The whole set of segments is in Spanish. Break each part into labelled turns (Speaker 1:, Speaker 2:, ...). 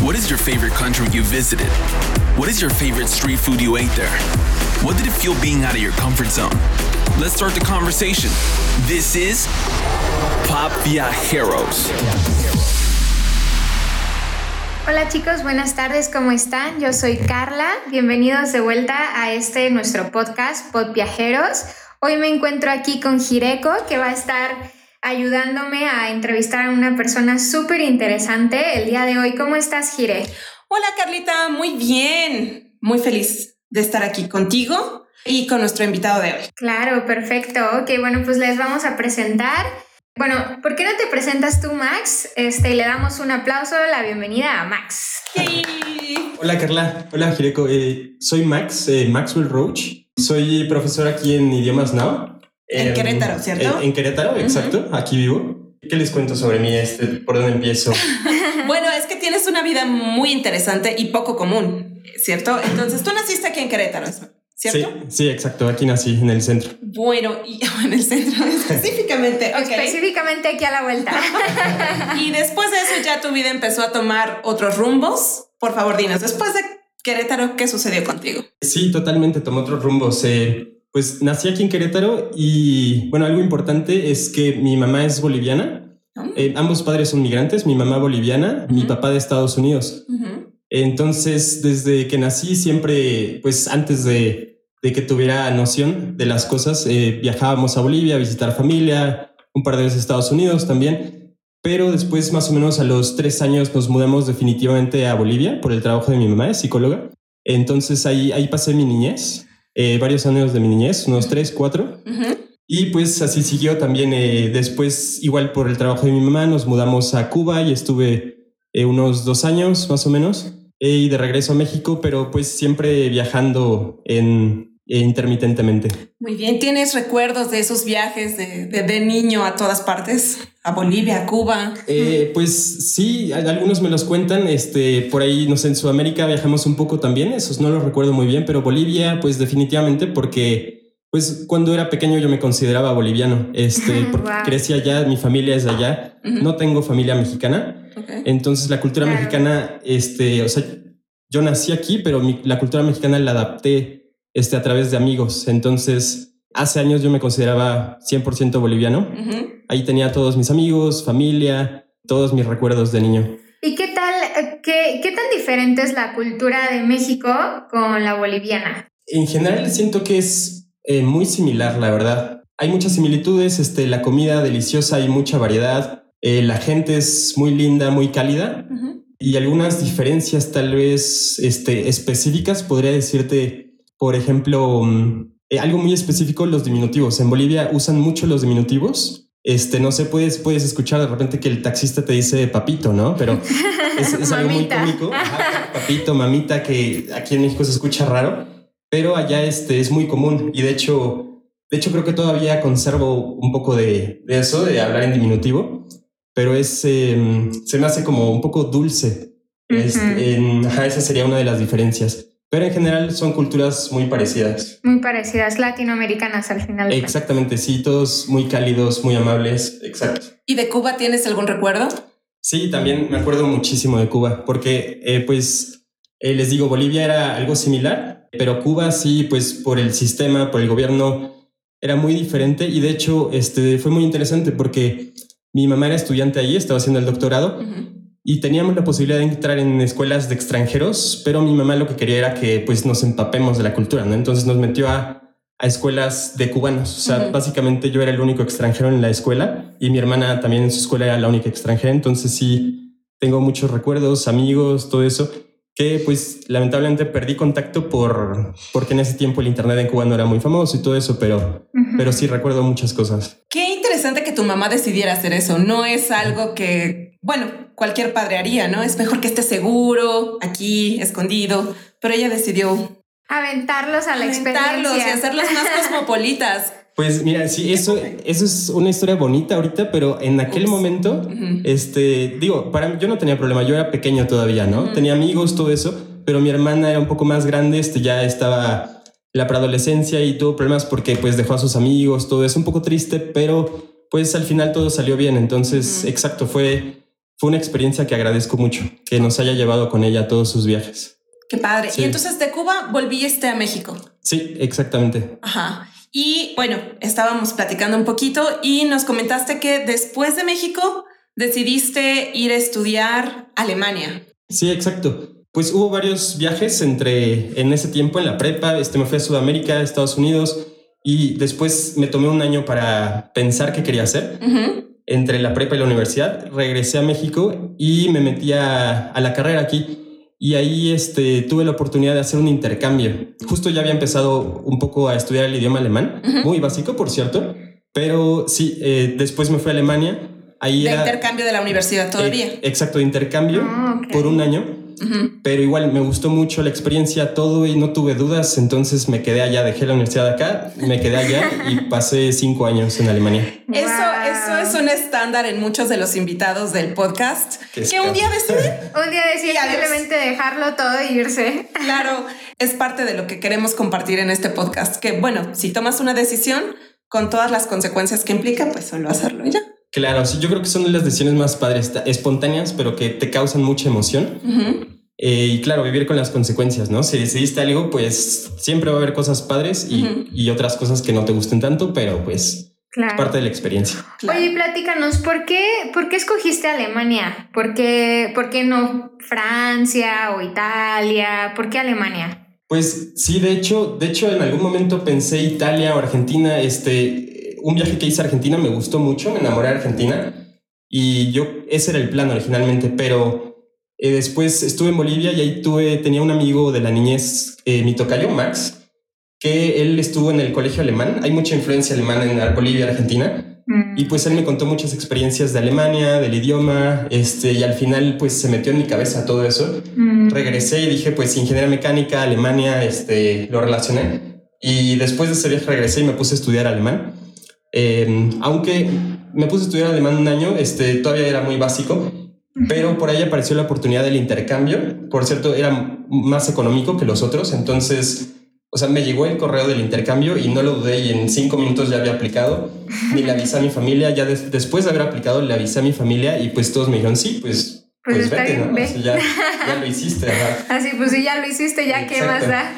Speaker 1: What is your favorite country you visited? What is your favorite street food you ate there? What did it feel being out of your comfort zone? Let's start the conversation. This is Pop Viajeros.
Speaker 2: Hola chicos, buenas tardes, ¿cómo están? Yo soy Carla, bienvenidos de vuelta a este nuestro podcast Pod Viajeros. Hoy me encuentro aquí con Jireko, que va a estar ayudándome a entrevistar a una persona súper interesante el día de hoy. ¿Cómo estás, Jire?
Speaker 3: Hola, Carlita, muy bien, muy feliz de estar aquí contigo y con nuestro invitado de hoy.
Speaker 2: Claro, perfecto. Ok, bueno, pues les vamos a presentar. Bueno, ¿por qué no te presentas tú, Max? Este, le damos un aplauso, la bienvenida a Max.
Speaker 4: Hola, Carla. Hola, Jireko. Eh, soy Max, eh, Maxwell Roach. Soy profesor aquí en Idiomas Now.
Speaker 3: En Querétaro, ¿cierto?
Speaker 4: En, Querétaro, exacto. Aquí vivo. ¿Qué les cuento sobre mí? Este, ¿Por dónde empiezo?
Speaker 3: bueno, es que tienes una vida muy interesante y poco común, ¿cierto? Entonces, tú naciste aquí en Querétaro, ¿cierto?
Speaker 4: Sí, sí, exacto. Aquí nací, en el centro.
Speaker 3: Bueno, y en el centro específicamente.
Speaker 2: Específicamente aquí a la vuelta.
Speaker 3: y después de eso ya tu vida empezó a tomar otros rumbos. Por favor, dinos, después de Querétaro, ¿qué sucedió contigo?
Speaker 4: Sí, totalmente, tomó otros rumbos. Eh, pues nací aquí en Querétaro y, bueno, algo importante es que mi mamá es boliviana. Ah. Eh, ambos padres son migrantes, mi mamá boliviana, mi papá de Estados Unidos. Entonces, desde que nací, siempre, pues antes de, que tuviera noción de las cosas, eh, viajábamos a Bolivia a visitar familia, un par de veces a Estados Unidos también. Pero después, más o menos a los tres años, nos mudamos definitivamente a Bolivia por el trabajo de mi mamá, es psicóloga. Entonces ahí, ahí pasé mi niñez, eh, varios años de mi niñez, unos tres, cuatro. Y pues así siguió también. Eh, después, igual por el trabajo de mi mamá, nos mudamos a Cuba y estuve eh, unos dos años más o menos. y de regreso a México, pero pues siempre viajando en, intermitentemente.
Speaker 3: Muy bien, ¿tienes recuerdos de esos viajes de, de, niño a todas partes? A Bolivia, a Cuba.
Speaker 4: Eh, pues sí, algunos me los cuentan. Este, por ahí, no sé, en Sudamérica viajamos un poco también. Esos no los recuerdo muy bien, pero Bolivia, pues definitivamente, porque pues cuando era pequeño yo me consideraba boliviano. Este, porque crecí allá, mi familia es de allá. No tengo familia mexicana. Entonces la cultura mexicana, este, o sea, yo nací aquí, pero la cultura mexicana la adapté este, a través de amigos. Entonces, hace años yo me consideraba 100% boliviano. Ahí tenía todos mis amigos, familia, todos mis recuerdos de niño.
Speaker 2: ¿Y qué tal, eh, qué, qué tan diferente es la cultura de México con la boliviana?
Speaker 4: En general siento que es eh, muy similar, la verdad. Hay muchas similitudes, este, la comida deliciosa, hay mucha variedad, eh, la gente es muy linda, muy cálida y algunas diferencias tal vez este, específicas, podría decirte por ejemplo, mm, eh, algo muy específico, los diminutivos. En Bolivia usan mucho los diminutivos. Este, no sé, puedes, puedes escuchar de repente que el taxista te dice papito, ¿no? Pero es, algo muy cómico. papito, mamita, que aquí en México se escucha raro, pero allá este, es muy común. Y de hecho, de hecho creo que todavía conservo un poco de, eso, de hablar en diminutivo, pero es, em, se me hace como un poco dulce. Este, esa sería una de las diferencias. Pero en general son culturas muy parecidas.
Speaker 2: Muy parecidas, latinoamericanas al final.
Speaker 4: Exactamente, sí, todos muy cálidos, muy amables, exacto.
Speaker 3: ¿Y de Cuba tienes algún recuerdo?
Speaker 4: Sí, también me acuerdo muchísimo de Cuba, porque eh, pues eh, les digo, Bolivia era algo similar, pero Cuba sí, pues por el sistema, por el gobierno, era muy diferente y de hecho este, fue muy interesante porque mi mamá era estudiante allí, estaba haciendo el doctorado y teníamos la posibilidad de entrar en escuelas de extranjeros, pero mi mamá lo que quería era que pues nos empapemos de la cultura, ¿no? Entonces nos metió a, a escuelas de cubanos, o sea, básicamente yo era el único extranjero en la escuela y mi hermana también en su escuela era la única extranjera, entonces sí tengo muchos recuerdos, amigos, todo eso que pues lamentablemente perdí contacto por porque en ese tiempo el internet en Cuba no era muy famoso y todo eso, pero pero sí recuerdo muchas cosas.
Speaker 3: Qué interesante que tu mamá decidiera hacer eso. No es algo que, bueno, cualquier padre haría, ¿no? Es mejor que esté seguro, aquí, escondido, pero ella decidió
Speaker 2: aventarlos a la aventarlos
Speaker 3: y hacerlos más cosmopolitas.
Speaker 4: Pues mira, sí, eso, eso es una historia bonita ahorita, pero en aquel momento, este, digo, para mí, yo no tenía problema, yo era pequeño todavía, ¿no? Tenía amigos, todo eso, pero mi hermana era un poco más grande, este, ya estaba la preadolescencia y tuvo problemas porque pues dejó a sus amigos, todo eso, un poco triste, pero pues al final todo salió bien, entonces, exacto, fue, fue una experiencia que agradezco mucho, que nos haya llevado con ella a todos sus viajes.
Speaker 3: Qué padre. Y entonces de Cuba volviste a México.
Speaker 4: Sí, exactamente.
Speaker 3: Ajá. Y bueno, estábamos platicando un poquito y nos comentaste que después de México decidiste ir a estudiar Alemania.
Speaker 4: Sí, exacto. Pues hubo varios viajes entre en ese tiempo en la prepa, este me fui a Sudamérica, Estados Unidos y después me tomé un año para pensar qué quería hacer. Entre la prepa y la universidad, regresé a México y me metí a, la carrera aquí. Y ahí este, tuve la oportunidad de hacer un intercambio. Justo ya había empezado un poco a estudiar el idioma alemán, muy básico, por cierto. Pero sí, eh, después me fui a Alemania. Ahí
Speaker 3: de intercambio de la universidad todavía.
Speaker 4: Eh, exacto, intercambio ah, por un año. Pero igual me gustó mucho la experiencia, todo y no tuve dudas, entonces me quedé allá, dejé la universidad acá, me quedé allá y pasé cinco años en Alemania.
Speaker 3: Eso, eso es un estándar en muchos de los invitados del podcast, que un día deciden.
Speaker 2: un día deciden simplemente dejarlo todo e irse.
Speaker 3: Claro, es parte de lo que queremos compartir en este podcast, que bueno, si tomas una decisión con todas las consecuencias que implica, pues solo hacerlo ya.
Speaker 4: Claro, sí, yo creo que son de las decisiones más padres, espontáneas, pero que te causan mucha emoción. Eh, y claro, vivir con las consecuencias, ¿no? Si decidiste algo, pues siempre va a haber cosas padres y, otras cosas que no te gusten tanto, pero pues es parte de la experiencia.
Speaker 2: Oye, platícanos, ¿por qué, ¿por qué escogiste Alemania? ¿Por qué, ¿Por qué no Francia o Italia? ¿Por qué Alemania?
Speaker 4: Pues sí, de hecho, de hecho en algún momento pensé Italia o Argentina, este, un viaje que hice a Argentina me gustó mucho, me enamoré de Argentina y yo, ese era el plan originalmente, pero eh, después estuve en Bolivia y ahí tuve, tenía un amigo de la niñez, eh, mi tocayo Max, que él estuvo en el colegio alemán, hay mucha influencia alemana en Bolivia, Argentina, mm. y pues él me contó muchas experiencias de Alemania, del idioma, este, y al final pues se metió en mi cabeza todo eso. Mm. Regresé y dije pues ingeniería mecánica, Alemania, este, lo relacioné. Y después de ese viaje regresé y me puse a estudiar alemán. Em, aunque me puse a estudiar alemán un año, este, todavía era muy básico, pero por ahí apareció la oportunidad del intercambio. Por cierto, era más económico que los otros, entonces, o sea, me llegó el correo del intercambio y no lo dudé y en cinco minutos ya había aplicado, ni le avisé a mi familia, ya después de haber aplicado le avisé a mi familia y pues todos me dijeron, sí, pues pues, pues vete, ¿no? ya, ya, lo hiciste.
Speaker 2: Así, pues si ya lo hiciste, ya qué más da.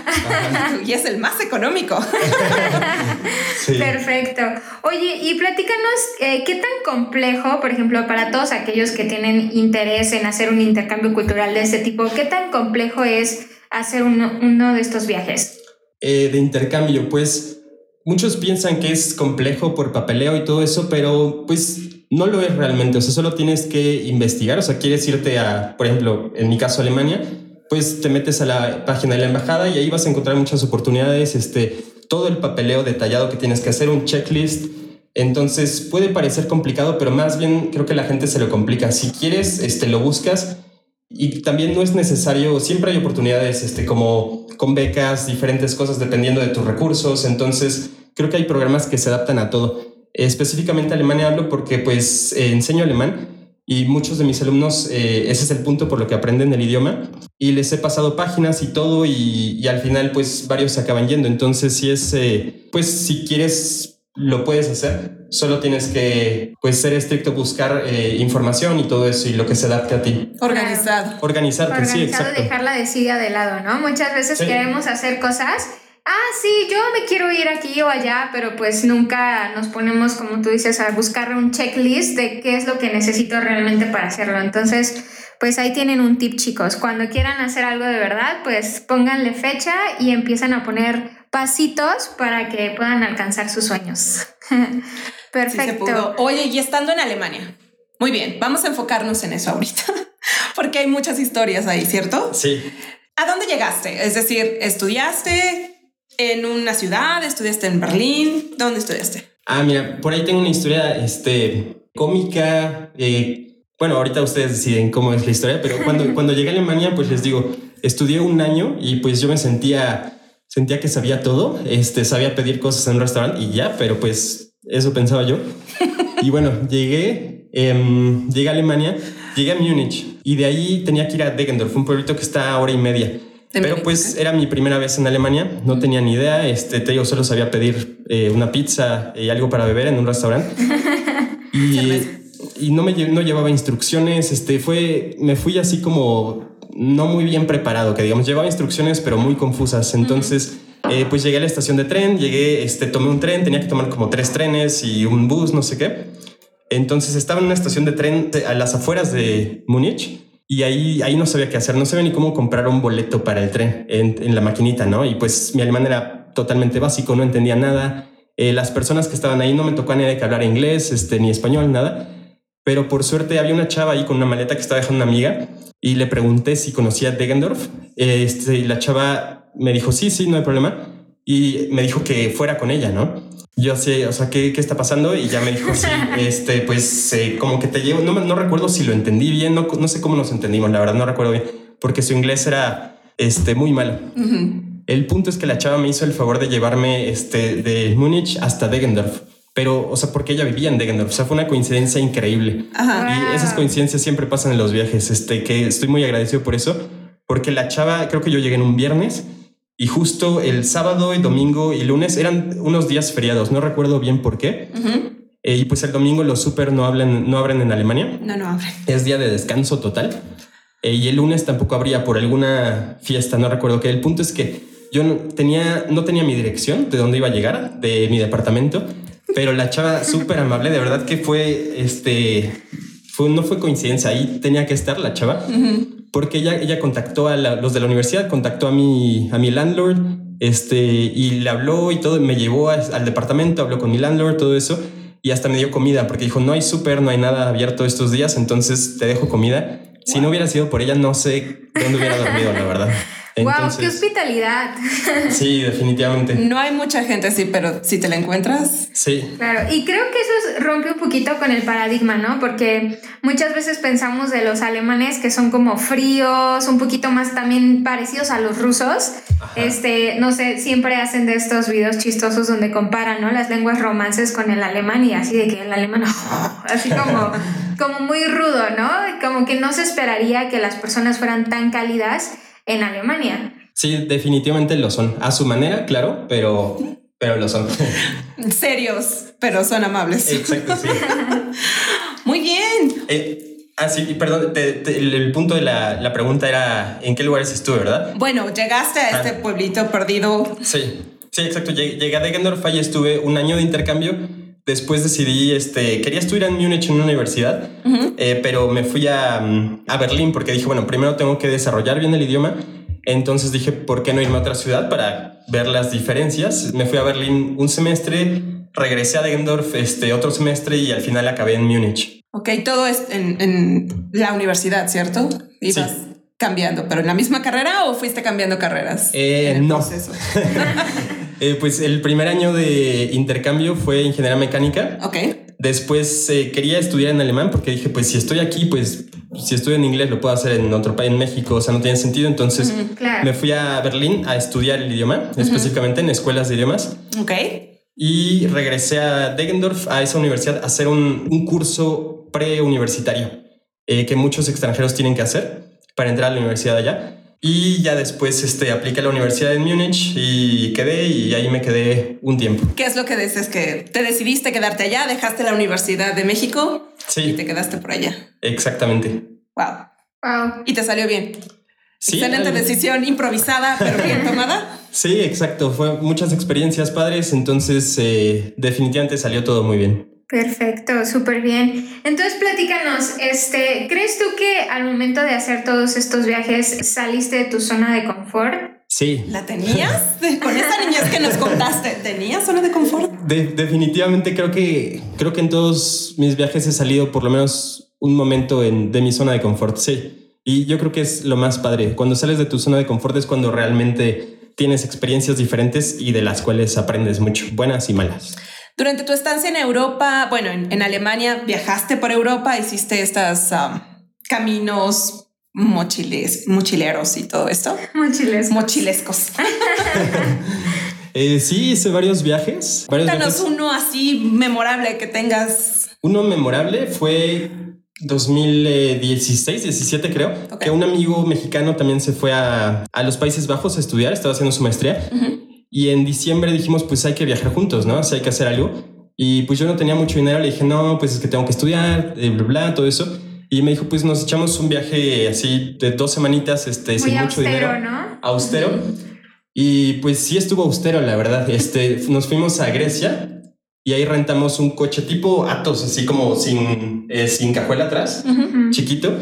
Speaker 3: y es el más económico.
Speaker 2: Perfecto. Oye, y platícanos, eh, ¿qué tan complejo, por ejemplo, para todos aquellos que tienen interés en hacer un intercambio cultural de este tipo, qué tan complejo es hacer uno, uno de estos viajes?
Speaker 4: Eh, de intercambio, pues muchos piensan que es complejo por papeleo y todo eso, pero pues no lo es realmente, o sea, solo tienes que investigar, o sea, quieres irte a, por ejemplo, en mi caso Alemania, pues te metes a la página de la embajada y ahí vas a encontrar muchas oportunidades, este, todo el papeleo detallado que tienes que hacer, un checklist. Entonces puede parecer complicado, pero más bien creo que la gente se lo complica. Si quieres, este, lo buscas y también no es necesario, siempre hay oportunidades este, como con becas, diferentes cosas dependiendo de tus recursos. Entonces creo que hay programas que se adaptan a todo. Específicamente Alemania hablo porque pues eh, enseño alemán y muchos de mis alumnos, eh, ese es el punto por lo que aprenden el idioma y les he pasado páginas y todo y, al final pues varios se acaban yendo. Entonces si es, eh, pues si quieres lo puedes hacer, solo tienes que pues ser estricto, buscar información y todo eso y lo que se adapte a ti.
Speaker 3: Organizado.
Speaker 4: Organizarte, sí, exacto.
Speaker 2: dejar la desidia de lado, ¿no? Muchas veces queremos hacer cosas ah, sí, yo me quiero ir aquí o allá, pero pues nunca nos ponemos, como tú dices, a buscar un checklist de qué es lo que necesito realmente para hacerlo. Entonces, pues ahí tienen un tip, chicos. Cuando quieran hacer algo de verdad, pues pónganle fecha y empiezan a poner pasitos para que puedan alcanzar sus sueños. Perfecto.
Speaker 3: Oye, y estando en Alemania. Muy bien, vamos a enfocarnos en eso ahorita, porque hay muchas historias ahí, ¿cierto?
Speaker 4: Sí.
Speaker 3: ¿A dónde llegaste? Es decir, ¿estudiaste? En una ciudad? ¿Estudiaste en Berlín? ¿Dónde estudiaste?
Speaker 4: Ah, mira, por ahí tengo una historia este, cómica. Eh, bueno, ahorita ustedes deciden cómo es la historia, pero cuando, cuando llegué a Alemania, pues les digo, estudié un año y pues yo me sentía, sentía que sabía todo, este, sabía pedir cosas en un restaurante y ya, pero pues eso pensaba yo. Y bueno, llegué, em, llegué a Alemania, llegué a Múnich y de ahí tenía que ir a Deggendorf, un pueblito que está a hora y media. Pero pues era mi primera vez en Alemania, no tenía ni idea, este, te digo, solo sabía pedir eh, una pizza y algo para beber en un restaurante. y, y no me no llevaba instrucciones. Este fue, me fui así como no muy bien preparado, que digamos, llevaba instrucciones, pero muy confusas. Entonces, eh, pues llegué a la estación de tren, llegué, este, tomé un tren, tenía que tomar como tres trenes y un bus, no sé qué. Entonces estaba en una estación de tren a las afueras de Múnich y ahí, ahí no sabía qué hacer, no sabía ni cómo comprar un boleto para el tren en, en la maquinita, ¿no? Y pues mi alemán era totalmente básico, no entendía nada. Eh, las personas que estaban ahí no me tocó a nadie que hablar inglés, este, ni español, nada. Pero por suerte había una chava ahí con una maleta que estaba dejando una amiga y le pregunté si conocía Degendorf. Este, y la chava me dijo, sí, sí, no hay problema. Y me dijo que fuera con ella, ¿no? Yo sé, o sea, ¿qué, ¿qué, está pasando? Y ya me dijo, sí, este, pues eh, como que te llevo, no, no recuerdo si lo entendí bien, no, no sé cómo nos entendimos, la verdad, no recuerdo bien, porque su inglés era este, muy malo. El punto es que la chava me hizo el favor de llevarme este, de Múnich hasta Degendorf pero, o sea, porque ella vivía en Degendorf. O sea, fue una coincidencia increíble. Y esas coincidencias siempre pasan en los viajes. Este, que estoy muy agradecido por eso, porque la chava, creo que yo llegué en un viernes y justo el sábado y domingo y lunes eran unos días feriados. No recuerdo bien por qué. Eh, y pues el domingo los super no hablan, no abren en Alemania.
Speaker 3: No, no abren.
Speaker 4: Es día de descanso total. Eh, y el lunes tampoco habría por alguna fiesta. No recuerdo qué. El punto es que yo no tenía, no tenía mi dirección de dónde iba a llegar de mi departamento pero la chava súper amable, de verdad que fue, este, fue, no fue coincidencia, ahí tenía que estar la chava, porque ella, ella contactó a los de la universidad, contactó a mi, a mi landlord, este, y le habló y todo, me llevó al departamento, habló con mi landlord, todo eso, y hasta me dio comida, porque dijo, no hay súper, no hay nada abierto estos días, entonces te dejo comida. Si no hubiera sido por ella, no sé dónde hubiera dormido, la verdad
Speaker 2: wow, qué hospitalidad.
Speaker 4: Sí, definitivamente.
Speaker 3: No hay mucha gente así, pero si te la encuentras.
Speaker 4: Sí.
Speaker 2: Claro, y creo que eso rompe un poquito con el paradigma, ¿no? Porque muchas veces pensamos de los alemanes que son como fríos, un poquito más también parecidos a los rusos. Este, no sé, siempre hacen de estos videos chistosos donde comparan, ¿no? Las lenguas romances con el alemán y así de que el alemán, así como, como muy rudo, ¿no? Como que no se esperaría que las personas fueran tan cálidas en Alemania.
Speaker 4: Sí, definitivamente lo son. A su manera, claro, pero, pero lo son.
Speaker 3: Serios, pero son amables.
Speaker 4: Exacto, sí.
Speaker 3: Muy bien.
Speaker 4: Eh, ah, sí, perdón, el, punto de la, la, pregunta era en qué lugares estuve, ¿verdad?
Speaker 3: Bueno, llegaste a este ah. pueblito perdido.
Speaker 4: Sí, sí, exacto. Llegué, a Degendorf y estuve un año de intercambio después decidí, este, quería estudiar en Múnich en una universidad, eh, pero me fui a, a, Berlín porque dije, bueno, primero tengo que desarrollar bien el idioma. Entonces dije, ¿por qué no irme a otra ciudad para ver las diferencias? Me fui a Berlín un semestre, regresé a Degendorf este, otro semestre y al final acabé en Múnich.
Speaker 3: Ok, todo es en, en la universidad, ¿cierto? Ibas sí. cambiando, pero en la misma carrera o fuiste cambiando carreras?
Speaker 4: Eh, no. Eh, pues el primer año de intercambio fue ingeniería mecánica.
Speaker 3: Ok.
Speaker 4: Después eh, quería estudiar en alemán porque dije, pues si estoy aquí, pues si estudio en inglés lo puedo hacer en otro país, en México, o sea, no tiene sentido. Entonces me fui a Berlín a estudiar el idioma, específicamente en escuelas de idiomas.
Speaker 3: Ok.
Speaker 4: Y regresé a Degendorf, a esa universidad, a hacer un, un curso preuniversitario eh, que muchos extranjeros tienen que hacer para entrar a la universidad allá. Y ya después este, apliqué a la Universidad de Múnich y quedé y ahí me quedé un tiempo.
Speaker 3: ¿Qué es lo que dices? ¿Que te decidiste quedarte allá? ¿Dejaste la Universidad de México?
Speaker 4: Sí.
Speaker 3: Y te quedaste por allá.
Speaker 4: Exactamente.
Speaker 3: Wow.
Speaker 2: Wow.
Speaker 3: Y te salió bien. Sí, Excelente decisión improvisada, pero bien tomada.
Speaker 4: Sí, exacto. Fue muchas experiencias padres, entonces eh, definitivamente salió todo muy bien.
Speaker 2: Perfecto, súper bien. Entonces, platícanos, este, ¿crees tú que al momento de hacer todos estos viajes saliste de tu zona de confort?
Speaker 4: Sí.
Speaker 3: ¿La tenías? Con esa niñez que nos contaste, ¿tenías zona de confort?
Speaker 4: definitivamente creo que, creo que en todos mis viajes he salido por lo menos un momento en, de mi zona de confort, sí. Y yo creo que es lo más padre. Cuando sales de tu zona de confort es cuando realmente tienes experiencias diferentes y de las cuales aprendes mucho, buenas y malas.
Speaker 3: Durante tu estancia en Europa, bueno, en, Alemania, viajaste por Europa, hiciste estos um, caminos mochiles, mochileros y todo esto.
Speaker 2: Mochilescos.
Speaker 3: Mochilescos.
Speaker 4: eh, sí, hice varios viajes.
Speaker 3: Cuéntanos uno así memorable que tengas.
Speaker 4: Uno memorable fue 2016, 17 creo, que un amigo mexicano también se fue a, a, los Países Bajos a estudiar, estaba haciendo su maestría. Y en diciembre dijimos, pues hay que viajar juntos, ¿no? Si hay que hacer algo. Y pues yo no tenía mucho dinero, le dije, no, pues es que tengo que estudiar, eh, bla, bla, todo eso. Y me dijo, pues nos echamos un viaje así de dos semanitas, este, sin mucho dinero.
Speaker 2: ¿no?
Speaker 4: Austero. Y pues sí estuvo austero, la verdad. Este, nos fuimos a Grecia y ahí rentamos un coche tipo Atos, así como sin, eh, sin cajuela atrás, chiquito.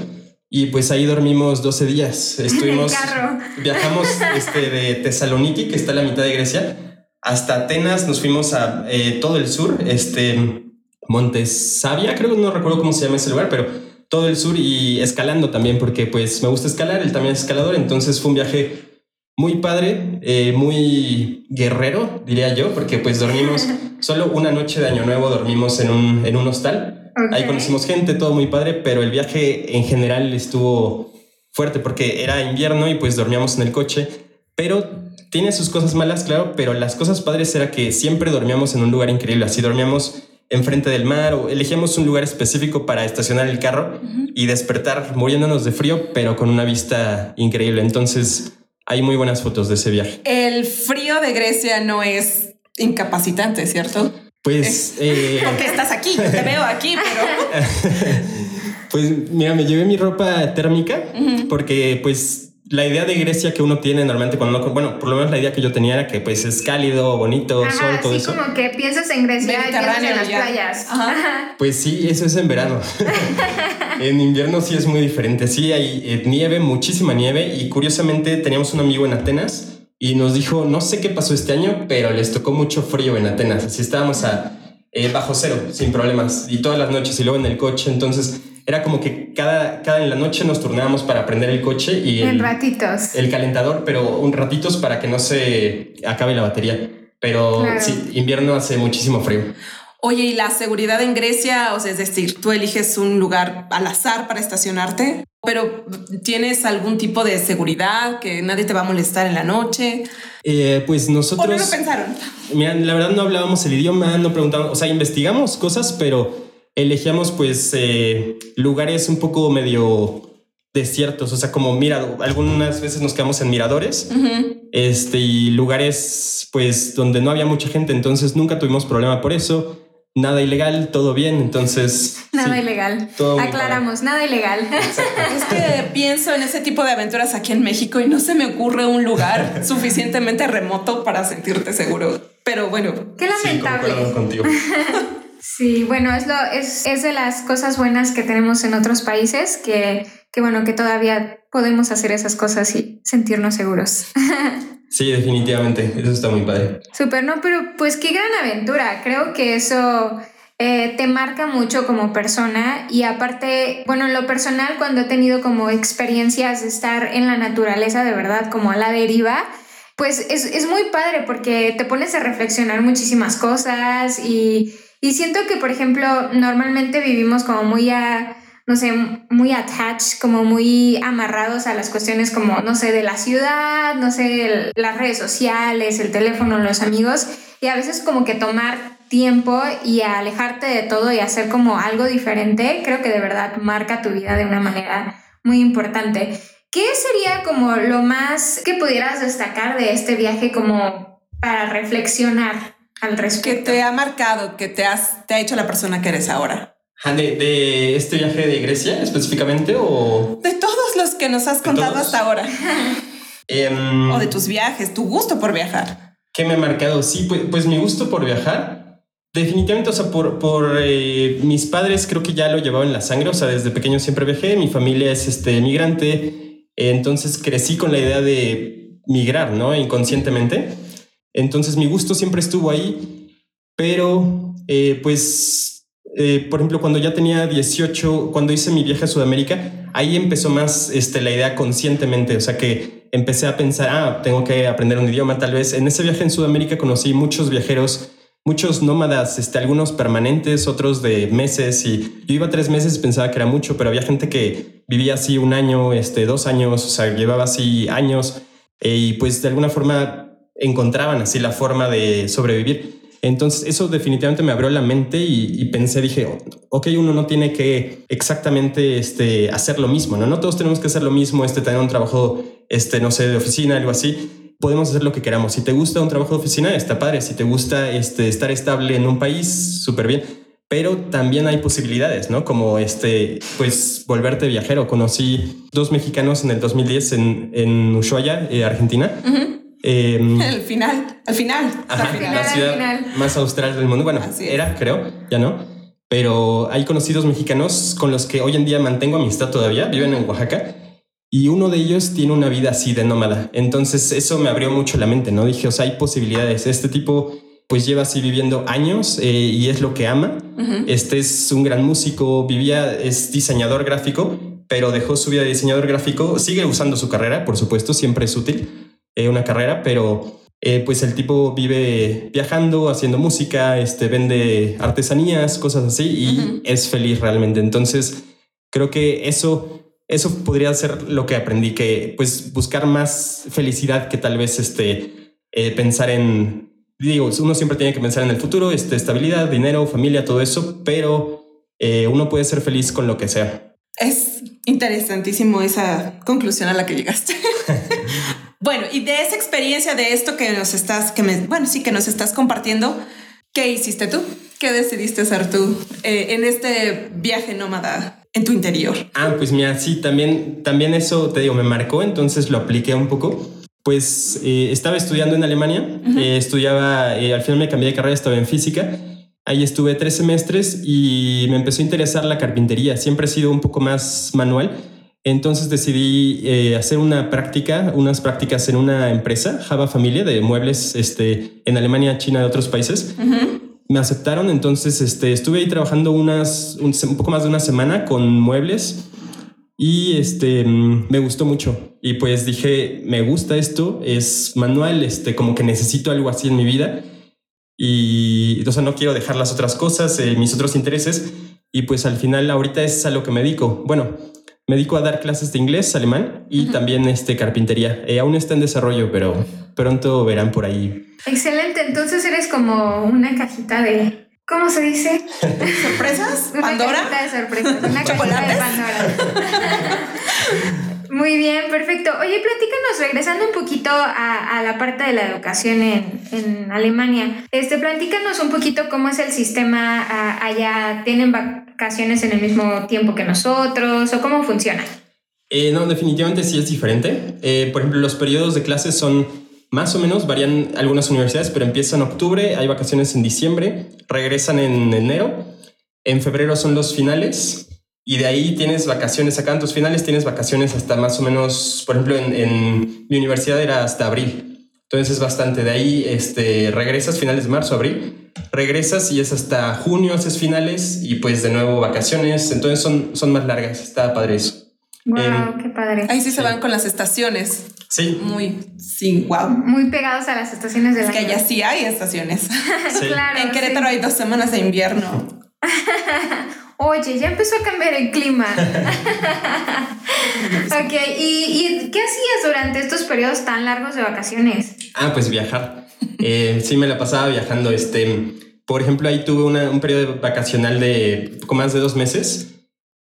Speaker 4: Y pues ahí dormimos 12 días. Estuvimos, viajamos este, de Tesaloniki, que está a la mitad de Grecia, hasta Atenas. Nos fuimos a eh, todo el sur, este, Montesavia, creo que no recuerdo cómo se llama ese lugar, pero todo el sur y escalando también, porque pues me gusta escalar, él también es escalador, entonces fue un viaje muy padre, eh, muy guerrero, diría yo, porque pues dormimos solo una noche de Año Nuevo, dormimos en un, en un hostal. Ahí conocimos gente, todo muy padre, pero el viaje en general estuvo fuerte porque era invierno y pues dormíamos en el coche, pero tiene sus cosas malas, claro, pero las cosas padres era que siempre dormíamos en un lugar increíble, así dormíamos enfrente del mar o elegíamos un lugar específico para estacionar el carro y despertar muriéndonos de frío, pero con una vista increíble. Entonces, hay muy buenas fotos de ese viaje.
Speaker 3: El frío de Grecia no es incapacitante, ¿cierto?
Speaker 4: Pues... Eh...
Speaker 3: Porque estás aquí, te veo aquí, pero...
Speaker 4: pues mira, me llevé mi ropa térmica porque pues la idea de Grecia que uno tiene normalmente cuando uno, bueno, por lo menos la idea que yo tenía era que pues es cálido, bonito, sol, todo eso.
Speaker 2: como que piensas en Grecia y piensas en las playas.
Speaker 4: Pues sí, eso es en verano. en invierno sí es muy diferente. Sí, hay eh, nieve, muchísima nieve y curiosamente teníamos un amigo en Atenas y nos dijo, no sé qué pasó este año, pero les tocó mucho frío en Atenas. Así estábamos a eh, bajo cero, sin problemas, y todas las noches y luego en el coche. Entonces era como que cada, cada en la noche nos turnábamos para prender el coche y
Speaker 2: el, ratitos.
Speaker 4: el calentador, pero un ratitos para que no se acabe la batería. Pero sí, invierno hace muchísimo frío.
Speaker 3: Oye, ¿y la seguridad en Grecia? O sea, es decir, tú eliges un lugar al azar para estacionarte, pero ¿tienes algún tipo de seguridad que nadie te va a molestar en la noche?
Speaker 4: Eh, pues nosotros... ¿O
Speaker 3: no lo pensaron?
Speaker 4: Mira, la verdad no hablábamos el idioma, no preguntábamos, o sea, investigamos cosas, pero elegíamos pues eh, lugares un poco medio desiertos, o sea, como mira, algunas veces nos quedamos en miradores, este, y lugares pues donde no había mucha gente, entonces nunca tuvimos problema por eso. Nada ilegal, todo bien, entonces...
Speaker 2: Nada ilegal. Aclaramos, nada ilegal.
Speaker 3: es que pienso en ese tipo de aventuras aquí en México y no se me ocurre un lugar suficientemente remoto para sentirte seguro. Pero bueno.
Speaker 2: Qué lamentable.
Speaker 4: Sí, contigo.
Speaker 2: Sí, bueno, es, lo, es, es de las cosas buenas que tenemos en otros países, que, que bueno, que todavía podemos hacer esas cosas y sentirnos seguros.
Speaker 4: Sí, definitivamente, eso está muy padre.
Speaker 2: Súper, no, pero pues qué gran aventura, creo que eso eh, te marca mucho como persona y aparte, bueno, en lo personal, cuando he tenido como experiencias de estar en la naturaleza de verdad, como a la deriva, pues es, es muy padre porque te pones a reflexionar muchísimas cosas y y siento que, por ejemplo, normalmente vivimos como muy a, no sé, muy attached, como muy amarrados a las cuestiones como, no sé, de la ciudad, no sé, las redes sociales, el teléfono, los amigos, y a veces como que tomar tiempo y alejarte de todo y hacer como algo diferente, creo que de verdad marca tu vida de una manera muy importante. ¿Qué sería como lo más que pudieras destacar de este viaje como para reflexionar? al respecto.
Speaker 3: Que te ha marcado, que te, has, te ha hecho la persona que eres ahora.
Speaker 4: ¿De, ¿De, este viaje de Grecia específicamente o...?
Speaker 3: De todos los que nos has contado hasta ahora.
Speaker 4: Em,
Speaker 3: o de tus viajes, tu gusto por viajar.
Speaker 4: ¿Qué me ha marcado? Sí, pues, pues mi gusto por viajar. Definitivamente, o sea, por, por eh, mis padres creo que ya lo llevaba en la sangre, o sea, desde pequeño siempre viajé, mi familia es este, migrante, entonces crecí con la idea de migrar, ¿no? Inconscientemente. Entonces mi gusto siempre estuvo ahí, pero eh, pues, eh, por ejemplo, cuando ya tenía 18, cuando hice mi viaje a Sudamérica, ahí empezó más este, la idea conscientemente, o sea que empecé a pensar, ah, tengo que aprender un idioma tal vez. En ese viaje en Sudamérica conocí muchos viajeros, muchos nómadas, este, algunos permanentes, otros de meses, y yo iba tres meses, pensaba que era mucho, pero había gente que vivía así un año, este, dos años, o sea, llevaba así años, eh, y pues de alguna forma encontraban así la forma de sobrevivir. Entonces eso definitivamente me abrió la mente y, pensé, dije, ok, uno no tiene que exactamente este, hacer lo mismo, ¿no? No todos tenemos que hacer lo mismo, este, tener un trabajo, este, no sé, de oficina, algo así. podemos hacer lo que queramos. Si te gusta un trabajo de oficina, está padre. Si te gusta este, estar estable en un país, súper bien. Pero también hay posibilidades, ¿no? Como este, pues volverte viajero. Conocí dos mexicanos en el 2010 en, Ushuaia, eh, Argentina.
Speaker 3: Eh, al final, al final.
Speaker 4: Ajá,
Speaker 3: al final,
Speaker 4: la ciudad más austral del mundo. Bueno, era, creo, ya no. Pero hay conocidos mexicanos con los que hoy en día mantengo amistad todavía. Viven en Oaxaca y uno de ellos tiene una vida así de nómada. Entonces eso me abrió mucho la mente, ¿no? Dije, o sea, hay posibilidades. Este tipo pues lleva así viviendo años eh, y es lo que ama. Este es un gran músico, vivía, es diseñador gráfico, pero dejó su vida de diseñador gráfico, sigue usando su carrera, por supuesto, siempre es útil eh, una carrera, pero eh, pues el tipo vive viajando, haciendo música, este, vende artesanías, cosas así y es feliz realmente. Entonces, creo que eso eso podría ser lo que aprendí, que pues buscar más felicidad que tal vez este, eh, pensar en, digo, uno siempre tiene que pensar en el futuro, este, estabilidad, dinero, familia, todo eso, pero eh, uno puede ser feliz con lo que sea.
Speaker 3: Es interesantísimo esa conclusión a la que llegaste. bueno, y de esa experiencia, de esto que nos estás, que me, bueno, sí, que nos estás compartiendo, ¿qué hiciste tú? ¿Qué decidiste hacer tú eh, en este viaje nómada en tu interior?
Speaker 4: Ah, pues mira, sí, también, también eso te digo, me marcó, entonces lo apliqué un poco. Pues eh, estaba estudiando en Alemania, eh, estudiaba, al final me cambié de carrera, estaba en física. Ahí estuve tres semestres y me empezó a interesar la carpintería. Siempre he sido un poco más manual. Entonces decidí hacer una práctica, unas prácticas en una empresa, Java Familia, de muebles este, en Alemania, China y otros países me aceptaron, entonces este, estuve ahí trabajando unas, un, poco más de una semana con muebles y este, mm, me gustó mucho. Y pues dije, me gusta esto, es manual, este, como que necesito algo así en mi vida. Y, o sea, no quiero dejar las otras cosas, eh, mis otros intereses. Y pues al final ahorita es a lo que me dedico. Bueno, me dedico a dar clases de inglés, alemán y también este, carpintería. Eh, aún está en desarrollo, pero pronto verán por ahí
Speaker 2: Excelente, entonces eres como una cajita de... ¿Cómo se dice?
Speaker 3: ¿Sorpresas?
Speaker 2: ¿Pandora? Una cajita de sorpresas, una cajita de Pandora. Muy bien, perfecto. Oye, platícanos, regresando un poquito a, la parte de la educación en, Alemania. Este, platícanos un poquito cómo es el sistema allá. ¿Tienen vacaciones en el mismo tiempo que nosotros o cómo funciona?
Speaker 4: Eh, no, definitivamente sí es diferente. Eh, por ejemplo, los periodos de clases son más o menos, varían algunas universidades, pero empiezan en octubre, hay vacaciones en diciembre, regresan en enero, en febrero son los finales y de ahí tienes vacaciones acá en tus finales, tienes vacaciones hasta más o menos, por ejemplo, en, mi universidad era hasta abril. Entonces es bastante. De ahí este, regresas finales de marzo, abril, regresas y es hasta junio, haces finales y pues de nuevo vacaciones. Entonces son, son más largas. Está padre eso.
Speaker 2: Wow, qué padre.
Speaker 3: Ahí sí, se van con las estaciones.
Speaker 4: Sí.
Speaker 3: Muy, sí, wow.
Speaker 2: Muy pegados a las estaciones de
Speaker 3: la Es que allá sí hay estaciones. claro. En Querétaro hay dos semanas de invierno.
Speaker 2: Oye, ya empezó a cambiar el clima. ok, ¿Y, qué hacías durante estos periodos tan largos de vacaciones?
Speaker 4: Ah, pues viajar. Eh, sí, me la pasaba viajando. Este, por ejemplo, ahí tuve un periodo vacacional de poco más de dos meses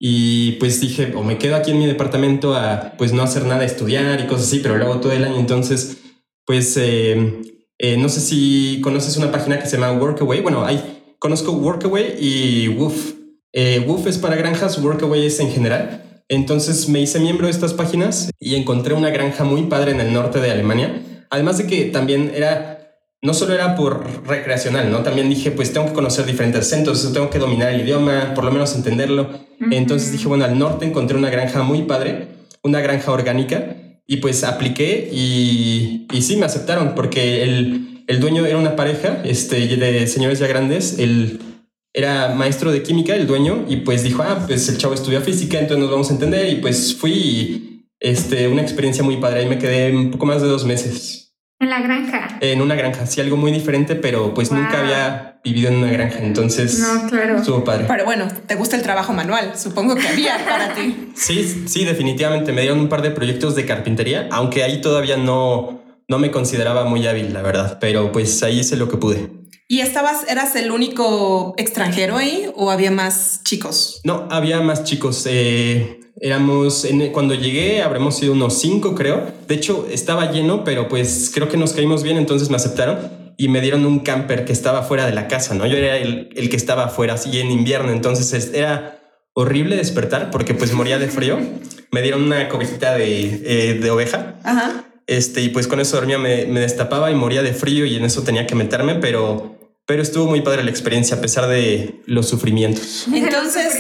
Speaker 4: y pues dije, o me quedo aquí en mi departamento a pues no hacer nada, estudiar y cosas así, pero luego todo el año. Entonces, pues eh, eh, no sé si conoces una página que se llama Workaway. Bueno, hay, conozco Workaway y Woof. Eh, Woof es para granjas, Workaway es en general. Entonces me hice miembro de estas páginas y encontré una granja muy padre en el norte de Alemania. Además de que también era no solo era por recreacional, ¿no? También dije, pues tengo que conocer diferentes acentos, tengo que dominar el idioma, por lo menos entenderlo. Entonces dije, bueno, al norte encontré una granja muy padre, una granja orgánica, y pues apliqué y, y sí me aceptaron, porque el, el dueño era una pareja este, de señores ya grandes, él era maestro de química, el dueño, y pues dijo, ah, pues el chavo estudia física, entonces nos vamos a entender, y pues fui, este, una experiencia muy padre, ahí me quedé un poco más de dos meses.
Speaker 2: En la granja.
Speaker 4: En una granja, sí, algo muy diferente, pero pues nunca había vivido en una granja, entonces
Speaker 2: no, claro.
Speaker 4: estuvo padre.
Speaker 3: Pero bueno, te gusta el trabajo manual, supongo que había para ti.
Speaker 4: Sí, sí, definitivamente me dieron un par de proyectos de carpintería, aunque ahí todavía no, no me consideraba muy hábil, la verdad, pero pues ahí hice lo que pude.
Speaker 3: ¿Y estabas, eras el único extranjero ahí o había más chicos?
Speaker 4: No, había más chicos. Eh, Éramos, en, cuando llegué, habremos sido unos cinco, creo. De hecho, estaba lleno, pero pues creo que nos caímos bien, entonces me aceptaron y me dieron un camper que estaba fuera de la casa, ¿no? Yo era el, el que estaba afuera, así en invierno, entonces era horrible despertar porque pues moría de frío. Me dieron una cobijita de, eh, de oveja.
Speaker 3: Ajá.
Speaker 4: Este, y pues con eso dormía, me, me destapaba y moría de frío y en eso tenía que meterme, pero pero estuvo muy padre la experiencia a pesar de los sufrimientos.
Speaker 3: Entonces,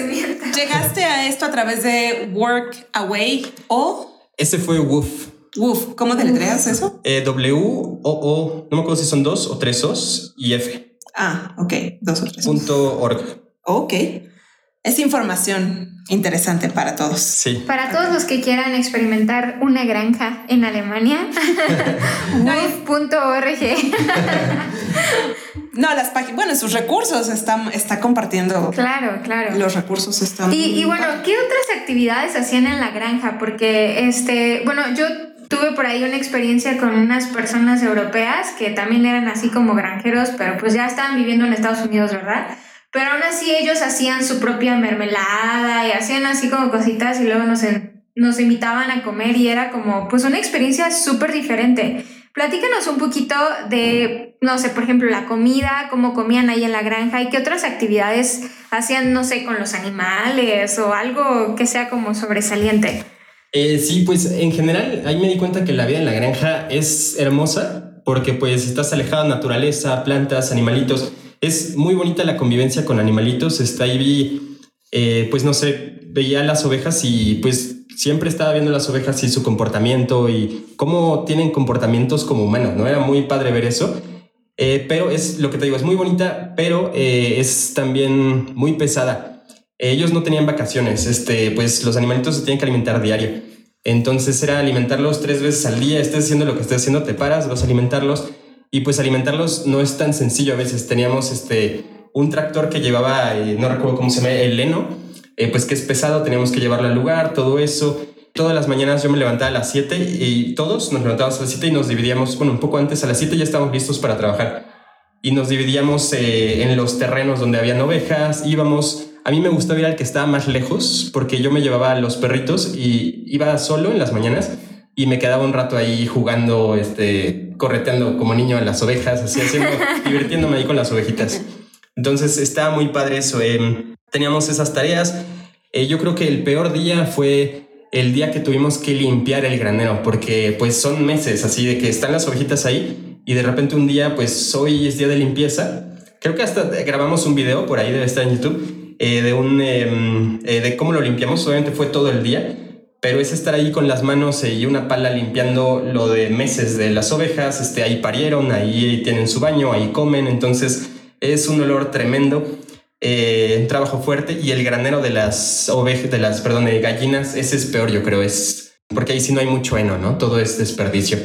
Speaker 3: ¿llegaste a esto a través de Work Away o?
Speaker 4: Ese fue WOOF.
Speaker 3: WOOF, ¿cómo deletreas eso?
Speaker 4: Eh, w O O, no me acuerdo si son dos o tres O's y F.
Speaker 3: Ah, ok, dos o tres.
Speaker 4: Punto org.
Speaker 3: Ok. Es información interesante para todos.
Speaker 4: Sí.
Speaker 2: Para todos los que quieran experimentar una granja en Alemania, .org.
Speaker 3: no, las páginas, bueno, sus recursos están está compartiendo.
Speaker 2: Claro, claro.
Speaker 3: Los recursos están.
Speaker 2: Y, y bueno, ¿qué otras actividades hacían en la granja? Porque, este, bueno, yo tuve por ahí una experiencia con unas personas europeas que también eran así como granjeros, pero pues ya estaban viviendo en Estados Unidos, ¿verdad? Pero aún así ellos hacían su propia mermelada y hacían así como cositas y luego nos, nos invitaban a comer y era como pues una experiencia súper diferente. Platícanos un poquito de, no sé, por ejemplo, la comida, cómo comían ahí en la granja y qué otras actividades hacían, no sé, con los animales o algo que sea como sobresaliente.
Speaker 4: Eh, sí, pues en general ahí me di cuenta que la vida en la granja es hermosa porque pues estás alejado de naturaleza, plantas, animalitos es muy bonita la convivencia con animalitos. Está ahí, eh, pues no sé, veía las ovejas y pues siempre estaba viendo las ovejas y su comportamiento y cómo tienen comportamientos como humanos, ¿no? Era muy padre ver eso. Eh, pero es lo que te digo, es muy bonita, pero eh, es también muy pesada. Ellos no tenían vacaciones, este, pues los animalitos se tienen que alimentar diario. Entonces era alimentarlos tres veces al día, estés haciendo lo que estés haciendo, te paras, vas a alimentarlos y pues alimentarlos no es tan sencillo a veces. Teníamos este, un tractor que llevaba, eh, no recuerdo cómo se llama, el leno, eh, pues que es pesado, teníamos que llevarlo al lugar, todo eso. Todas las mañanas yo me levantaba a las 7 y todos nos levantábamos a las 7 y nos dividíamos, bueno, un poco antes a las 7 ya estábamos listos para trabajar. Y nos dividíamos eh, en los terrenos donde habían ovejas, íbamos... A mí me gustaba ir al que estaba más lejos porque yo me llevaba los perritos y iba solo en las mañanas y me quedaba un rato ahí jugando, este, correteando como niño en las ovejas, así haciendo, divirtiéndome ahí con las ovejitas. Entonces estaba muy padre eso. Em, teníamos esas tareas. Eh, yo creo que el peor día fue el día que tuvimos que limpiar el granero, porque pues son meses así de que están las ovejitas ahí y de repente un día, pues hoy es día de limpieza. Creo que hasta grabamos un video por ahí, debe estar en YouTube, eh, de, un, em, eh, de cómo lo limpiamos. Obviamente fue todo el día pero es estar ahí con las manos y una pala limpiando lo de meses de las ovejas, este, ahí parieron, ahí tienen su baño, ahí comen, entonces es un olor tremendo, eh, trabajo fuerte y el granero de las ovejas, de las, perdón, de gallinas, ese es peor yo creo, es porque ahí sí no hay mucho heno, ¿no? Todo es desperdicio,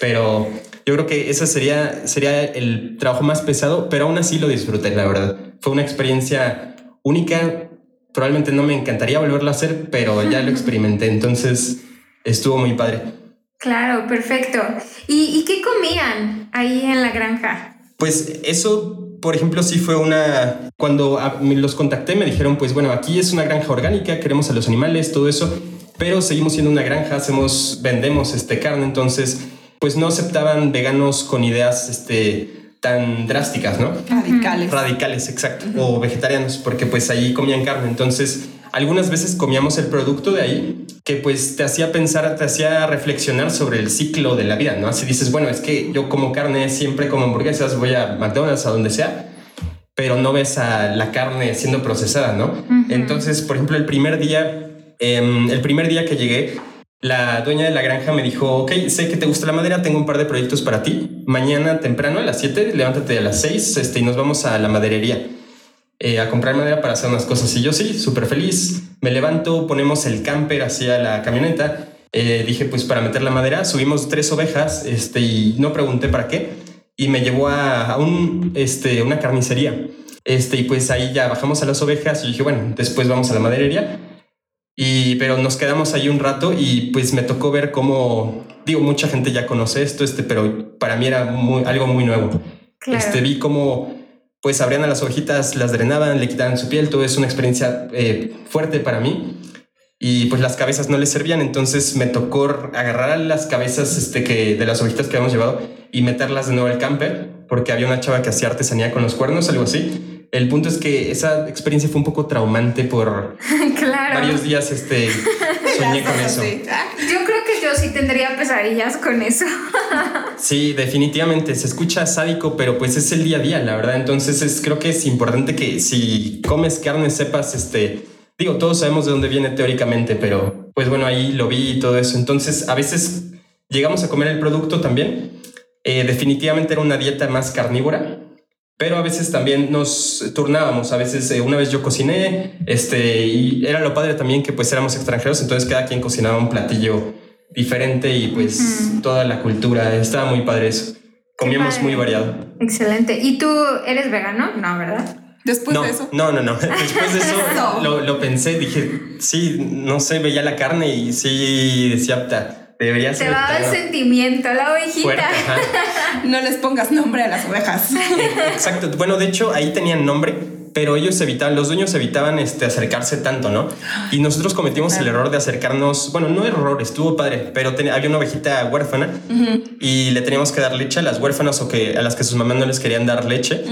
Speaker 4: pero yo creo que ese sería, sería el trabajo más pesado, pero aún así lo disfruté, la verdad. Fue una experiencia única, probablemente no me encantaría volverlo a hacer, pero ya lo experimenté, entonces estuvo muy padre.
Speaker 2: Claro, perfecto. ¿Y, qué comían ahí en la granja?
Speaker 4: Pues eso, por ejemplo, sí fue una... Cuando los contacté me dijeron, pues bueno, aquí es una granja orgánica, queremos a los animales, todo eso, pero seguimos siendo una granja, hacemos, vendemos este carne, entonces pues no aceptaban veganos con ideas este, tan drásticas, ¿no?
Speaker 3: Radicales.
Speaker 4: Radicales, exacto. O vegetarianos, porque pues ahí comían carne. Entonces, algunas veces comíamos el producto de ahí que pues te hacía pensar, te hacía reflexionar sobre el ciclo de la vida, ¿no? Así dices, bueno, es que yo como carne, siempre como hamburguesas, voy a McDonald's, a donde sea, pero no ves a la carne siendo procesada, ¿no? Entonces, por ejemplo, el primer día, em, el primer día que llegué, la dueña de la granja me dijo, ok, sé que te gusta la madera, tengo un par de proyectos para ti. Mañana temprano a las 7, levántate a las 6 este, y nos vamos a la maderería eh, a comprar madera para hacer unas cosas. Y yo sí, súper feliz. Me levanto, ponemos el camper hacia la camioneta. Eh, dije, pues para meter la madera, subimos tres ovejas este, y no pregunté para qué. Y me llevó a, un, este, una carnicería. Este, y pues ahí ya bajamos a las ovejas y dije, bueno, después vamos a la maderería y, pero nos quedamos ahí un rato y pues me tocó ver cómo, digo, mucha gente ya conoce esto, este, pero para mí era muy, algo muy nuevo. Este, vi cómo pues abrían a las hojitas, las drenaban, le quitaban su piel, todo es una experiencia eh, fuerte para mí. y pues las cabezas no les servían, entonces me tocó agarrar las cabezas este, que, de las ovejitas que habíamos llevado y meterlas de nuevo al camper, porque había una chava que hacía artesanía con los cuernos, algo así. El punto es que esa experiencia fue un poco traumante por varios días este, soñé con eso.
Speaker 2: Yo creo que yo sí tendría pesadillas con eso.
Speaker 4: sí, definitivamente, se escucha sádico, pero pues es el día a día, la verdad. Entonces es, creo que es importante que si comes carne sepas este Digo, todos sabemos de dónde viene teóricamente, pero pues bueno, ahí lo vi y todo eso. Entonces, a veces llegamos a comer el producto también. Eh, definitivamente era una dieta más carnívora, pero a veces también nos turnábamos. A veces eh, una vez yo cociné, este, y era lo padre también que pues éramos extranjeros, entonces cada quien cocinaba un platillo diferente y pues toda la cultura, estaba muy padre eso. Comíamos muy variado.
Speaker 2: Excelente. ¿Y tú eres vegano? No, ¿verdad?
Speaker 3: Después
Speaker 4: no,
Speaker 3: de eso.
Speaker 4: No, no, no. Después de eso lo, lo, pensé, dije, sí, no sé, veía la carne y sí decía, debería ser.
Speaker 2: Te va el sentimiento, la ovejita.
Speaker 3: no les pongas nombre a las ovejas.
Speaker 4: Exacto. Bueno, de hecho, ahí tenían nombre pero ellos evitaban, los dueños evitaban este, acercarse tanto, ¿no? Y nosotros cometimos el error de acercarnos, bueno, no error, estuvo padre, pero había una ovejita huérfana y le teníamos que dar leche a las huérfanas o que a las que sus mamás no les querían dar leche.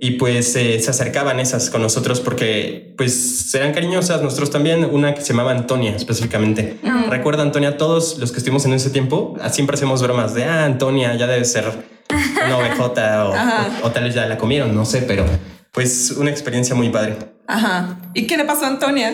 Speaker 4: Y pues eh, se acercaban esas con nosotros porque pues eran cariñosas, nosotros también, una que se llamaba Antonia específicamente. Recuerda Antonia, todos los que estuvimos en ese tiempo, ah, siempre hacemos bromas de, ah, Antonia ya debe ser una ovejota o, o tal vez ya la comieron, no sé, pero pues una experiencia muy padre.
Speaker 3: Ajá. ¿Y qué le pasó a Antonia?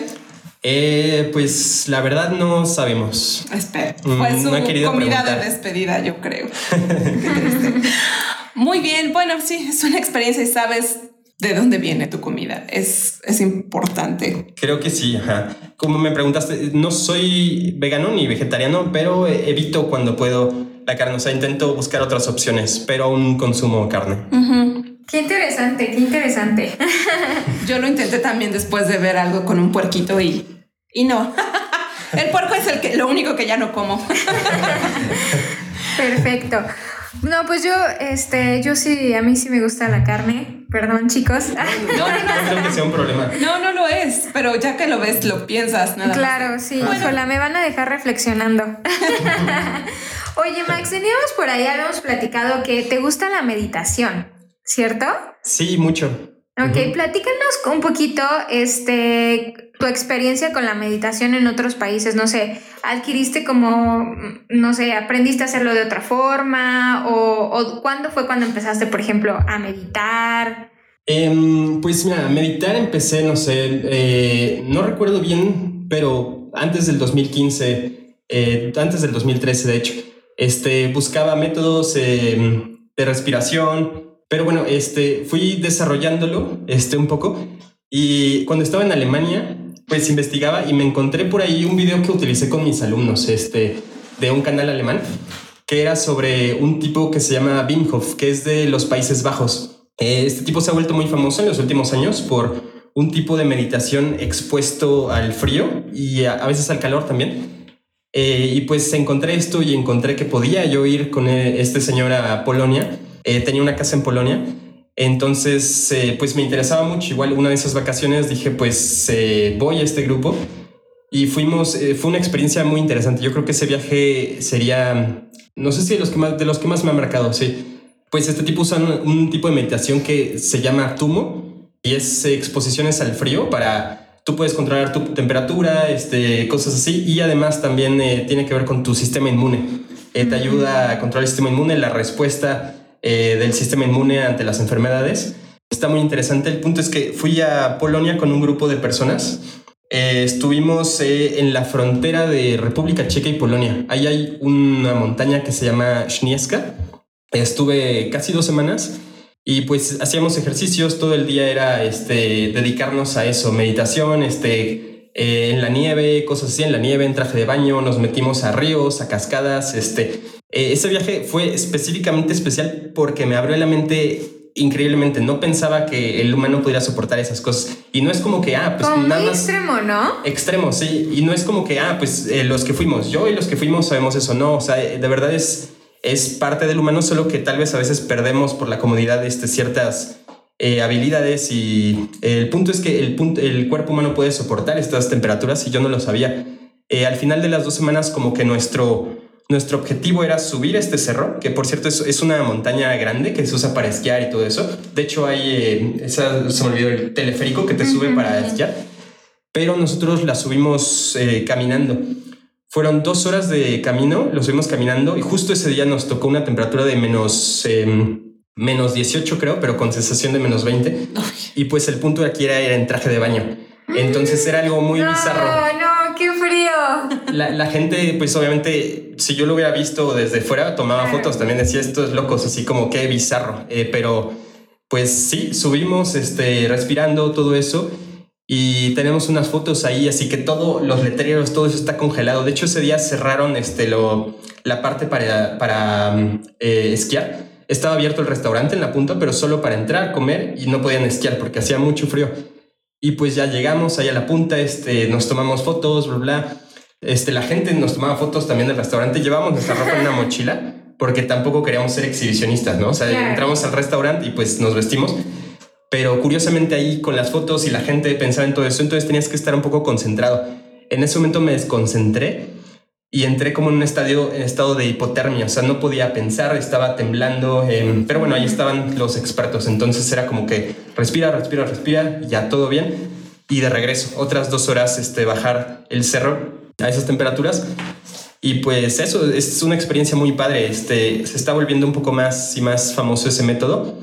Speaker 4: Eh, pues la verdad no sabemos.
Speaker 3: Espera, mm, fue su comida de despedida, yo creo. Muy bien, bueno, sí, es una experiencia y sabes de dónde viene tu comida. Es, es importante.
Speaker 4: Creo que sí, ajá. Como me preguntaste, no soy vegano ni vegetariano, pero evito cuando puedo la carne. O sea, intento buscar otras opciones, pero aún consumo carne.
Speaker 2: Qué interesante, qué interesante.
Speaker 3: Yo lo intenté también después de ver algo con un puerquito y, y no. El puerco es el que, lo único que ya no como.
Speaker 2: Perfecto. No, pues yo, este, yo sí, a mí sí me gusta la carne. Perdón, chicos.
Speaker 4: No, no, no. creo que sea un problema.
Speaker 3: No, no lo es, pero ya que lo ves, lo piensas, nada
Speaker 2: Claro, sí. Bueno. me van a dejar reflexionando. Oye, Max, teníamos por ahí, habíamos platicado que te gusta la meditación. ¿Cierto?
Speaker 4: Sí, mucho.
Speaker 2: Ok, platícanos un poquito este, tu experiencia con la meditación en otros países. No sé, ¿adquiriste como, no sé, aprendiste a hacerlo de otra forma? ¿O, cuándo fue cuando empezaste, por ejemplo, a meditar?
Speaker 4: Em, pues mira, meditar empecé, no sé, eh, no recuerdo bien, pero antes del 2015, eh, antes del 2013 de hecho, este, buscaba métodos em, de respiración, pero bueno, este, fui desarrollándolo este, un poco y cuando estaba en Alemania, pues investigaba y me encontré por ahí un video que utilicé con mis alumnos este, de un canal alemán que era sobre un tipo que se llama Wim Hof, que es de los Países Bajos. Este tipo se ha vuelto muy famoso en los últimos años por un tipo de meditación expuesto al frío y a, veces al calor también. Eh, y pues encontré esto y encontré que podía yo ir con eh, este señor a Polonia eh, tenía una casa en Polonia. Entonces, eh, pues me interesaba mucho. Igual una de esas vacaciones dije, pues eh, voy a este grupo. Y fuimos, fue una experiencia muy interesante. Yo creo que ese viaje sería, no sé si de los que más, de los que más me ha marcado, sí. Pues este tipo usa un, tipo de meditación que se llama Tumo y es exposiciones al frío para, tú puedes controlar tu temperatura, este, cosas así. Y además también tiene que ver con tu sistema inmune. te ayuda a controlar el sistema inmune, la respuesta eh, del sistema inmune ante las enfermedades. Está muy interesante. El punto es que fui a Polonia con un grupo de personas. Eh, estuvimos eh, en la frontera de República Checa y Polonia. Ahí hay una montaña que se llama Śnieżka. Estuve casi dos semanas y pues hacíamos ejercicios. Todo el día era este, dedicarnos a eso, meditación, este, en la nieve, cosas así, en la nieve, en traje de baño. Nos metimos a ríos, a cascadas, este, eh, ese viaje fue específicamente especial porque me abrió la mente increíblemente. No pensaba que el humano pudiera soportar esas cosas. Y no es como que, ah, pues
Speaker 2: nada más. extremo, ¿no?
Speaker 4: Extremo, sí. Y no es como que, ah, pues eh, los que fuimos, yo y los que fuimos sabemos eso. No, o sea, de verdad es, es parte del humano, solo que tal vez a veces perdemos por la comodidad este, ciertas eh, habilidades. Y el punto es que el, punto, el cuerpo humano puede soportar estas temperaturas y yo no lo sabía. Eh, al final de las dos semanas como que nuestro, nuestro objetivo era subir este cerro, que por cierto es, es una montaña grande que se usa para esquiar y todo eso. De hecho hay, eh, esa, se me olvidó, el teleférico que te sube para esquiar, pero nosotros la subimos eh, caminando. Fueron dos horas de camino, lo subimos caminando y justo ese día nos tocó una temperatura de menos, em, menos 18 creo, pero con sensación de menos 20. Y pues el punto de aquí era ir en traje de baño. Entonces era algo muy
Speaker 2: no,
Speaker 4: bizarro.
Speaker 2: No, qué frío.
Speaker 4: La, la, gente, pues obviamente, si yo lo hubiera visto desde fuera, tomaba fotos, también decía estos locos, así como qué bizarro. Eh, pero pues sí, subimos este, respirando todo eso y tenemos unas fotos ahí, así que todos los letreros, todo eso está congelado. De hecho, ese día cerraron este, lo, la parte para, para eh, esquiar. Estaba abierto el restaurante en la punta, pero solo para entrar, comer y no podían esquiar porque hacía mucho frío. Y pues ya llegamos ahí a la punta, este, nos tomamos fotos, bla, bla. Este, la gente nos tomaba fotos también del restaurante. Llevamos nuestra ropa en una mochila porque tampoco queríamos ser exhibicionistas, ¿no? O sea, entramos al restaurante y pues nos vestimos. Pero curiosamente ahí con las fotos y la gente pensaba en todo eso, entonces tenías que estar un poco concentrado. En ese momento me desconcentré y entré como en un estadio, en estado de hipotermia, o sea, no podía pensar, estaba temblando, eh, pero bueno, ahí estaban los expertos, entonces era como que respira, respira, respira, ya todo bien, y de regreso, otras dos horas este, bajar el cerro a esas temperaturas. Y pues eso, es una experiencia muy padre, este, se está volviendo un poco más y más famoso ese método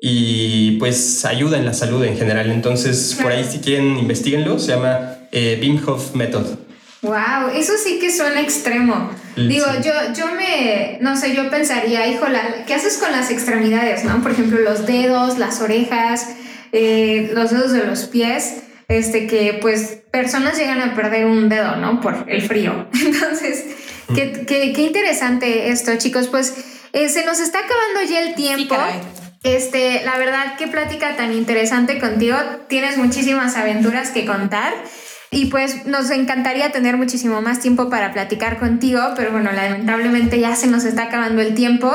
Speaker 4: y pues ayuda en la salud en general. Entonces, por ahí si quieren, investiguenlo, se llama eh, Wim Hof Method.
Speaker 2: Wow, eso sí que suena extremo. Sí. Digo, yo, yo me, no sé, yo pensaría, híjola, ¿qué haces con las extremidades, no? Por ejemplo, los dedos, las orejas, eh, los dedos de los pies, este, que pues personas llegan a perder un dedo, ¿no? Por el frío. Entonces, qué, qué, qué interesante esto, chicos. Pues eh, se nos está acabando ya el tiempo.
Speaker 3: Sí,
Speaker 2: este, la verdad, qué plática tan interesante contigo. Tienes muchísimas aventuras que contar. Y pues nos encantaría tener muchísimo más tiempo para platicar contigo, pero bueno, lamentablemente ya se nos está acabando el tiempo.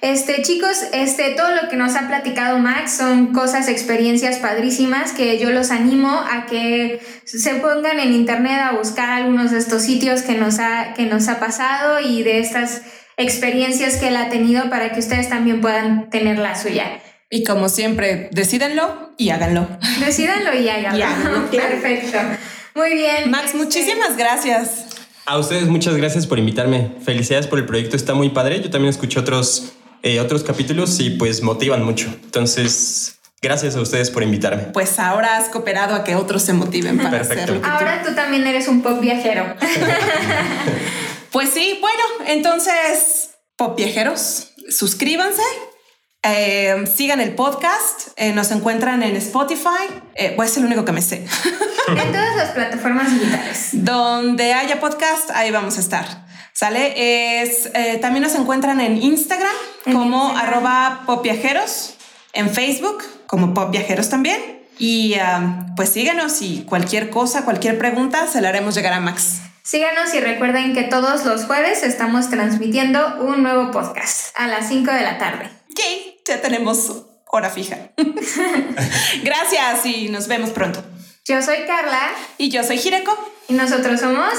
Speaker 2: Este, chicos, este, todo lo que nos ha platicado Max son cosas, experiencias padrísimas que yo los animo a que se pongan en internet a buscar algunos de estos sitios que nos ha, que nos ha pasado y de estas experiencias que él ha tenido para que ustedes también puedan tener la suya.
Speaker 3: Y como siempre, decídenlo y háganlo.
Speaker 2: Decídanlo y háganlo. Y háganlo. Perfecto. Muy bien.
Speaker 3: Max, este... muchísimas gracias.
Speaker 4: A ustedes muchas gracias por invitarme. Felicidades por el proyecto, está muy padre. Yo también escuché otros, eh, otros capítulos y pues motivan mucho. Entonces, gracias a ustedes por invitarme.
Speaker 3: Pues ahora has cooperado a que otros se motiven para
Speaker 4: Perfecto.
Speaker 3: hacerlo.
Speaker 2: Ahora tú también eres un pop viajero.
Speaker 3: pues sí, bueno, entonces, pop viajeros, suscríbanse. Eh, sigan el podcast, eh, nos encuentran en Spotify, eh, pues es el único que me sé.
Speaker 2: en todas las plataformas digitales.
Speaker 3: Donde haya podcast, ahí vamos a estar. ¿Sale? Es, eh, también nos encuentran en Instagram en como Instagram. arroba popviajeros, en Facebook como popviajeros también. Y uh, pues síganos y cualquier cosa, cualquier pregunta, se la haremos llegar a Max.
Speaker 2: Síganos y recuerden que todos los jueves estamos transmitiendo un nuevo podcast a las 5 de la tarde.
Speaker 3: Yay, ya tenemos hora fija. Gracias y nos vemos pronto.
Speaker 2: Yo soy Carla.
Speaker 3: Y yo soy Jireko.
Speaker 2: Y nosotros somos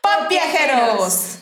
Speaker 3: Pop Viajeros.